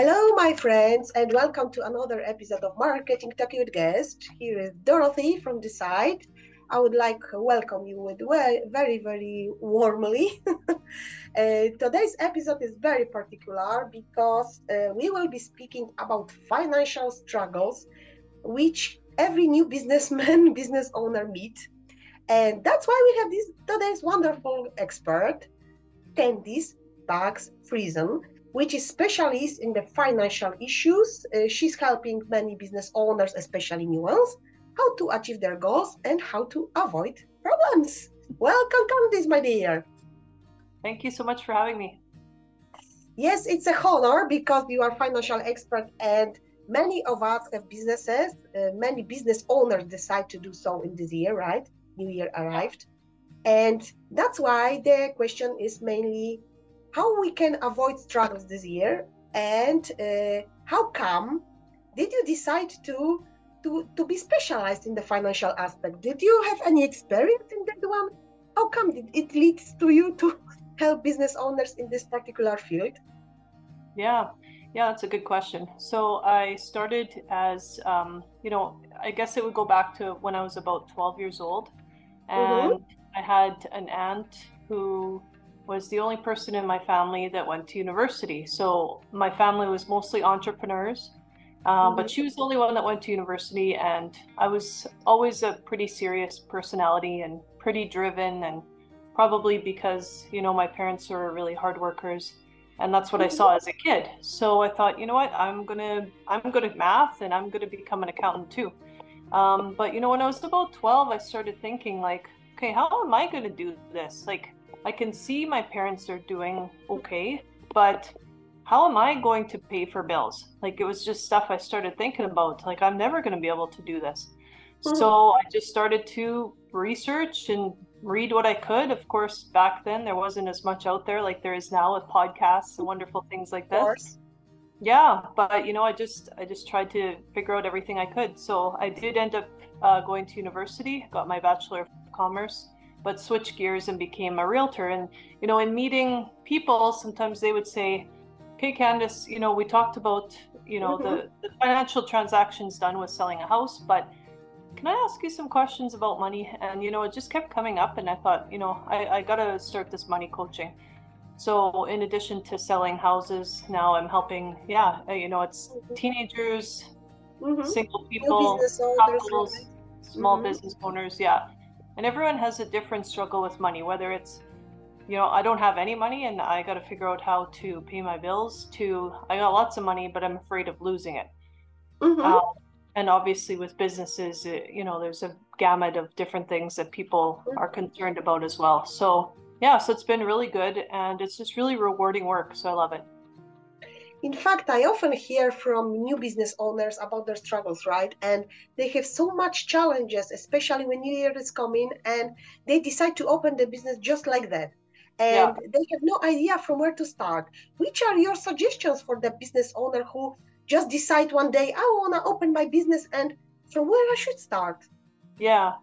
Hello, my friends, and welcome to another episode of Marketing Talk with Guest. Here is Dorothy from the side. I would like to welcome you with very, very warmly. uh, today's episode is very particular because uh, we will be speaking about financial struggles, which every new businessman, business owner meet, and that's why we have this today's wonderful expert, Candice Bugs Friesen which is specialist in the financial issues. Uh, she's helping many business owners, especially new ones, how to achieve their goals and how to avoid problems. Welcome, Candice, my dear. Thank you so much for having me. Yes, it's a honor because you are financial expert and many of us have businesses. Uh, many business owners decide to do so in this year, right? New Year arrived. And that's why the question is mainly how we can avoid struggles this year and uh, how come did you decide to to to be specialized in the financial aspect? Did you have any experience in that one? How come did it leads to you to help business owners in this particular field? Yeah. Yeah that's a good question. So i started as um, you know i guess it would go back to when i was about 12 years old. Mm-hmm. and mm-hmm. i had an aunt who was the only person in my family that went to university. So my family was mostly entrepreneurs, um, mm-hmm. but she was the only one that went to university. And I was always a pretty serious personality and pretty driven, and probably because you know my parents were really hard workers, and that's what I saw as a kid. So I thought, you know what, I'm gonna I'm good at math, and I'm gonna become an accountant too. Um, but you know, when I was about 12, I started thinking like, okay, how am I gonna do this? Like I can see my parents are doing okay, but how am I going to pay for bills? Like it was just stuff I started thinking about. Like I'm never going to be able to do this. Mm-hmm. So I just started to research and read what I could. Of course, back then there wasn't as much out there like there is now with podcasts and wonderful things like this. Yeah, but you know, I just I just tried to figure out everything I could. So I did end up uh, going to university, got my bachelor of commerce, but switched gears and became a realtor. And, you know, in meeting people, sometimes they would say, okay, Candice, you know, we talked about, you know, mm-hmm. the, the financial transactions done with selling a house, but can I ask you some questions about money? And, you know, it just kept coming up. And I thought, you know, I, I got to start this money coaching. So, in addition to selling houses, now I'm helping, yeah, uh, you know, it's mm-hmm. teenagers, mm-hmm. single people, couples, small mm-hmm. business owners, yeah and everyone has a different struggle with money whether it's you know i don't have any money and i got to figure out how to pay my bills to i got lots of money but i'm afraid of losing it mm-hmm. um, and obviously with businesses you know there's a gamut of different things that people mm-hmm. are concerned about as well so yeah so it's been really good and it's just really rewarding work so i love it in fact, I often hear from new business owners about their struggles, right? And they have so much challenges, especially when New Year is coming and they decide to open the business just like that. And yeah. they have no idea from where to start. Which are your suggestions for the business owner who just decide one day, I want to open my business and from where I should start? Yeah.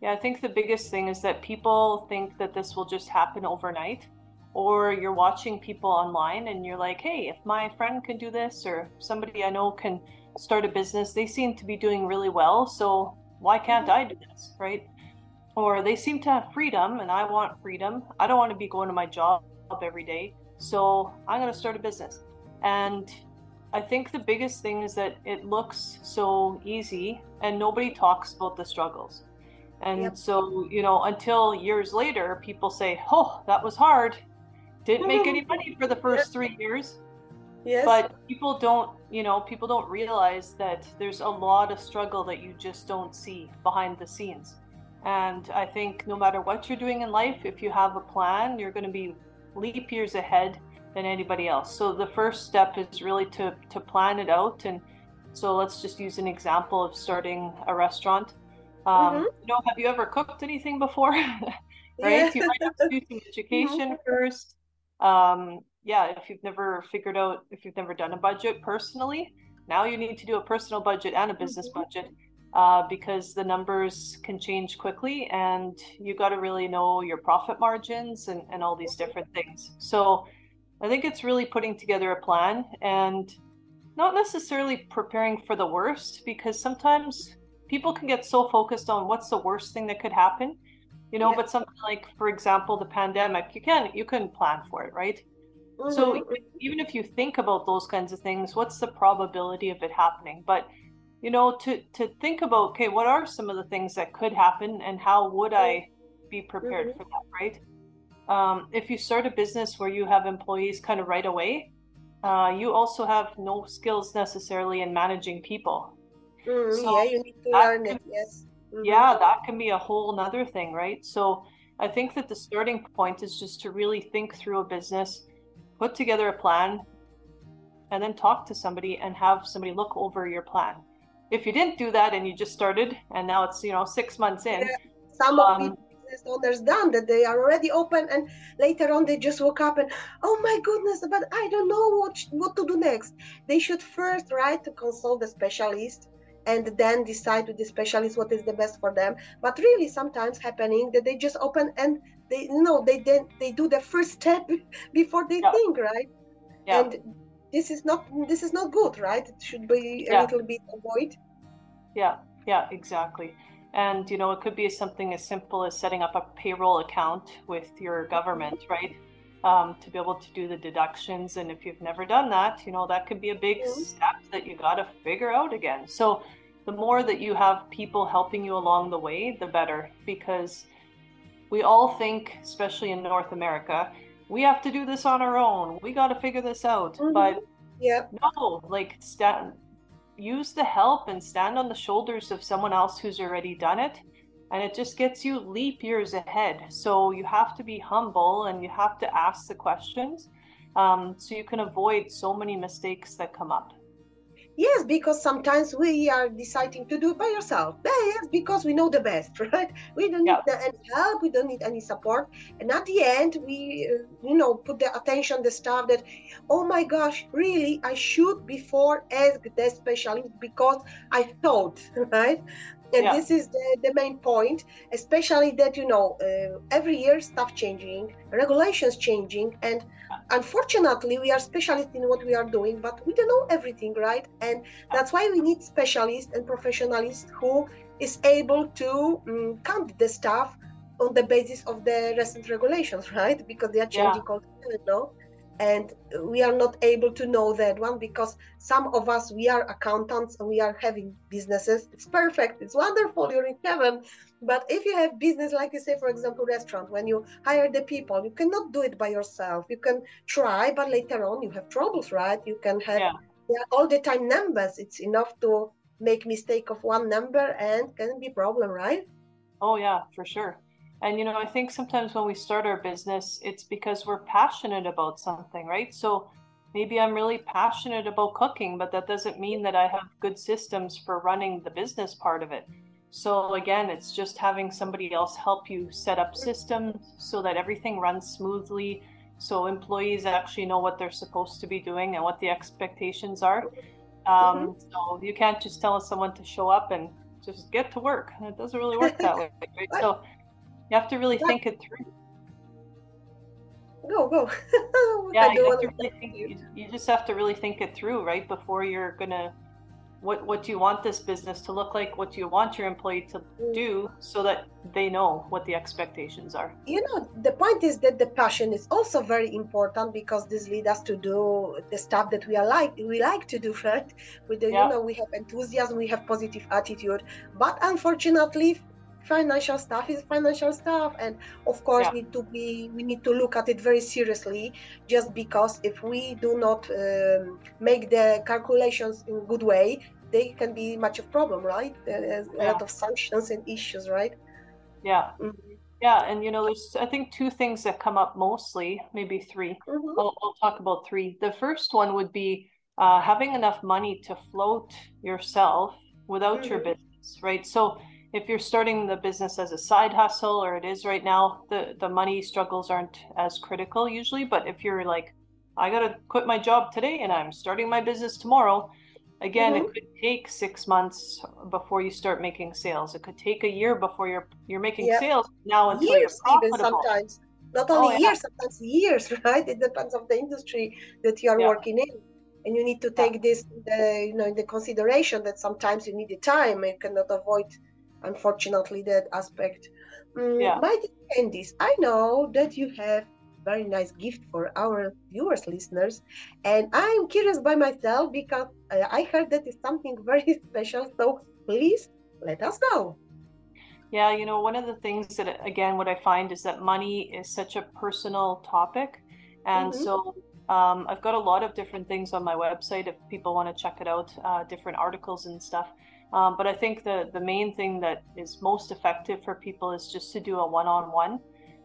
Yeah, I think the biggest thing is that people think that this will just happen overnight or you're watching people online and you're like, hey, if my friend can do this or somebody I know can start a business, they seem to be doing really well. So why can't I do this? Right. Or they seem to have freedom and I want freedom. I don't want to be going to my job every day. So I'm going to start a business. And I think the biggest thing is that it looks so easy and nobody talks about the struggles. And yep. so, you know, until years later, people say, oh, that was hard didn't make any money for the first three years. Yes. But people don't, you know, people don't realize that there's a lot of struggle that you just don't see behind the scenes. And I think no matter what you're doing in life, if you have a plan, you're going to be leap years ahead than anybody else. So the first step is really to to plan it out. And so let's just use an example of starting a restaurant. Um, Mhm. You know, have you ever cooked anything before? right? Yeah. You might have to do some education first. Um, yeah, if you've never figured out, if you've never done a budget personally, now you need to do a personal budget and a business Mhm. budget uh, because the numbers can change quickly and you got to really know your profit margins and, and all these different things. So I think it's really putting together a plan and not necessarily preparing for the worst because sometimes people can get so focused on what's the worst thing that could happen you know Yeah. but something like for example the pandemic you can you can plan for it right so Mhm. even- if you think about those kinds of things what's the probability of it happening but you know to to think about okay what are some of the things that could happen and how would i be prepared Mhm. for that right um, if you start a business where you have employees kind of right away uh, you also have no skills necessarily in managing people Mm, So yeah, you need to learn it. Yes. Mhm. yeah that can be a whole nother thing right so i think that the starting point is just to really think through a business put together a plan and then talk to somebody and have somebody look over your plan if you didn't do that and you just started and now it's you know six months in Yeah. Some of Um, the business owners done that they are already open, and later on they just woke up and oh my goodness, but I don't know what what to do next. They should first right to consult the specialist and then decide with the specialist what is the best for them. But really, sometimes happening that they just open and they you know they then they do the first step before they Yeah. think right. yeah And this is not this is not good, right? It should be a Yeah. little bit avoid. Yeah, yeah, exactly. And you know, it could be something as simple as setting up a payroll account with your government, right? Um, to be able to do the deductions. And if you've never done that, you know, that could be a big Mhm. step that you got to figure out again. So the more that you have people helping you along the way, the better, because we all think, especially in North America, we have to do this on our own. We got to figure this out. Mhm. But Yeah. no, like stand, use the help and stand on the shoulders of someone else who's already done it, and it just gets you leap years ahead. So you have to be humble and you have to ask the questions, um, so you can avoid so many mistakes that come up. Yes, because sometimes we are deciding to do it by yourself. Yes, because we know the best, right? We don't need Yeah. the- any help. We don't need any support. And at the end, we, uh, you know, put the attention, the stuff that, oh my gosh, really, I should before ask the specialist because I thought, right? And Yeah. this is the, the main point, especially that, you know, uh, every year stuff changing, regulations changing, and unfortunately we are specialists in what we are doing but we don't know everything right and that's why we need specialists and professionals who is able to um, count the stuff on the basis of the recent regulations right because they are Yeah. changing all the time you know and we are not able to know that one because some of us we are accountants and we are having businesses. It's perfect. It's wonderful. You're in heaven. But if you have business like you say for example restaurant when you hire the people you cannot do it by yourself. You can try but later on you have troubles right? You can have Yeah. yeah, all the time numbers. It's enough to make mistake of one number and can be problem right? Oh, yeah, for sure. And, you know, I think sometimes when we start our business, it's because we're passionate about something, right? So maybe I'm really passionate about cooking, but that doesn't mean that I have good systems for running the business part of it. So again, it's just having somebody else help you set up systems so that everything runs smoothly. So employees actually know what they're supposed to be doing and what the expectations are. Um, So you can't just tell someone to show up and just get to work. It doesn't really work that way. Right? So you have to really think it through. go go Yeah, you have wanna- really think. You, you just have to really think it through, right, before you're gonna. What what do you want this business to look like? What do you want your employee to mm. do so that they know what the expectations are? you know the point is that the passion is also very important because this leads us to do the stuff that we are like we like to do right with the Yeah. you know we have enthusiasm we have positive attitude but unfortunately financial stuff is financial stuff and of course Yeah. need to be we need to look at it very seriously just because if we do not um, make the calculations in good way they can be much of problem right there's a Yeah. lot of sanctions and issues right Yeah, Mhm. Yeah, and you know, there's I think two things that come up mostly, maybe 3 i Mhm. I'll, I'll talk about three. The first one would be uh, having enough money to float yourself without your Mhm. business, right? So if you're starting the business as a side hustle, or it is right now, the the money struggles aren't as critical usually. But if you're like, I gotta quit my job today and I'm starting my business tomorrow, again, Mhm. it could take six months before you start making sales. It could take a year before you're you're making Yeah. sales now until you're years even sometimes not Oh, only yeah. years sometimes years right it depends on the industry that you are Yeah. working in and you need to take this the, you know in the consideration that sometimes you need the time you cannot avoid unfortunately that aspect Mm, Yeah. my dear Candice, I know that you have very nice gift for our viewers listeners and i'm curious by myself because uh, i heard that is something very special so please let us know Yeah, you know, one of the things that, again, what I find is that money is such a personal topic. And Mhm. so um, I've got a lot of different things on my website if people want to check it out, uh, different articles and stuff. Um, but I think the, the main thing that is most effective for people is just to do a one on one.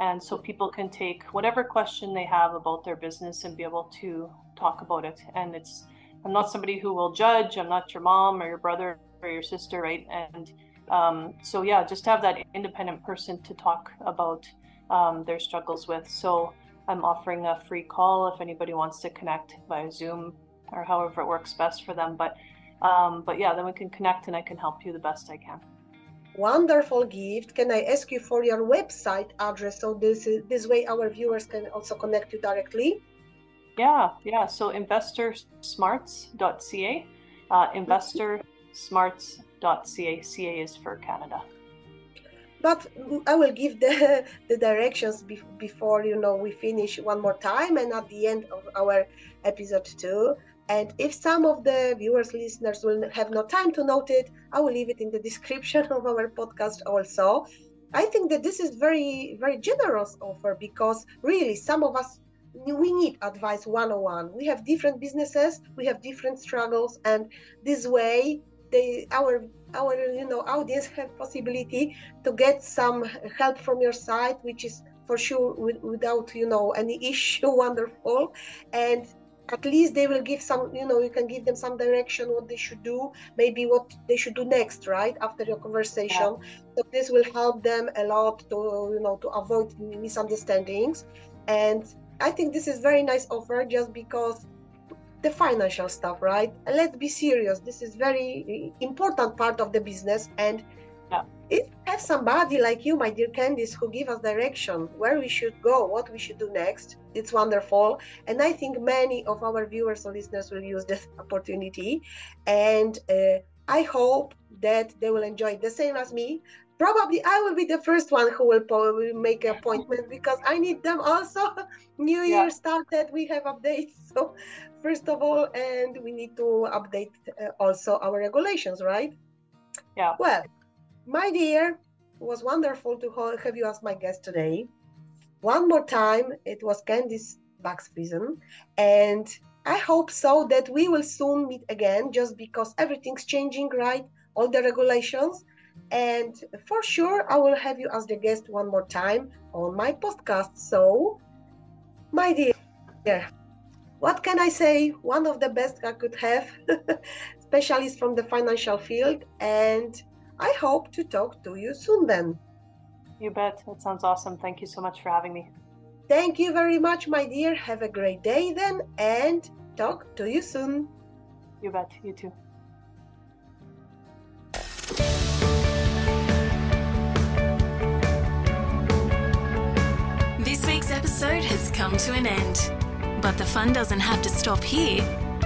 And so people can take whatever question they have about their business and be able to talk about it. And it's, I'm not somebody who will judge, I'm not your mom or your brother or your sister, right? And um, so yeah, just have that independent person to talk about um, their struggles with. So I'm offering a free call if anybody wants to connect via Zoom or however it works best for them. But um, but yeah, then we can connect and I can help you the best I can. wonderful gift. Can I ask you for your website address so this this way our viewers can also connect you directly? Yeah, yeah. So investorsmarts.ca, uh, investorsmarts.ca. CA is for Canada. But I will give the the directions be- before you know we finish one more time and at the end of our episode two. And if some of the viewers, listeners will have no time to note it, I will leave it in the description of our podcast also. I think that this is very, very generous offer because really some of us we need advice one-on-one. We have different businesses, we have different struggles, and this way they our our you know audience have possibility to get some help from your side, which is for sure without you know any issue wonderful and at least they will give some you know you can give them some direction what they should do maybe what they should do next right after your conversation. So this will help them a lot to you know to avoid misunderstandings. And i think this is very nice offer just because the financial stuff right? And let's be serious. This is very important part of the business and Yeah. if we have somebody like you my dear candice who give us direction where we should go what we should do next it's wonderful. And i think many of our viewers or listeners will use this opportunity. And uh, i hope that they will enjoy it the same as me. Probably i will be the first one who will, probably make an appointment because i need them also. New Yeah. year started we have updates. So first of all and we need to update uh, also our regulations right? Yeah. well my dear it was wonderful to have you as my guest today. One more time it was candice Bakx-Friesen, and i hope so that we will soon meet again just because everything's changing right? All the regulations. And for sure i will have you as the guest one more time on my podcast. So my dear what can i say? One of the best i could have specialist from the financial field and i hope to talk to you soon then You bet. That sounds awesome. Thank you so much for having me. thank you very much my dear have a great day then and talk to you soon You bet. You too. This week's episode has come to an end. But the fun doesn't have to stop here.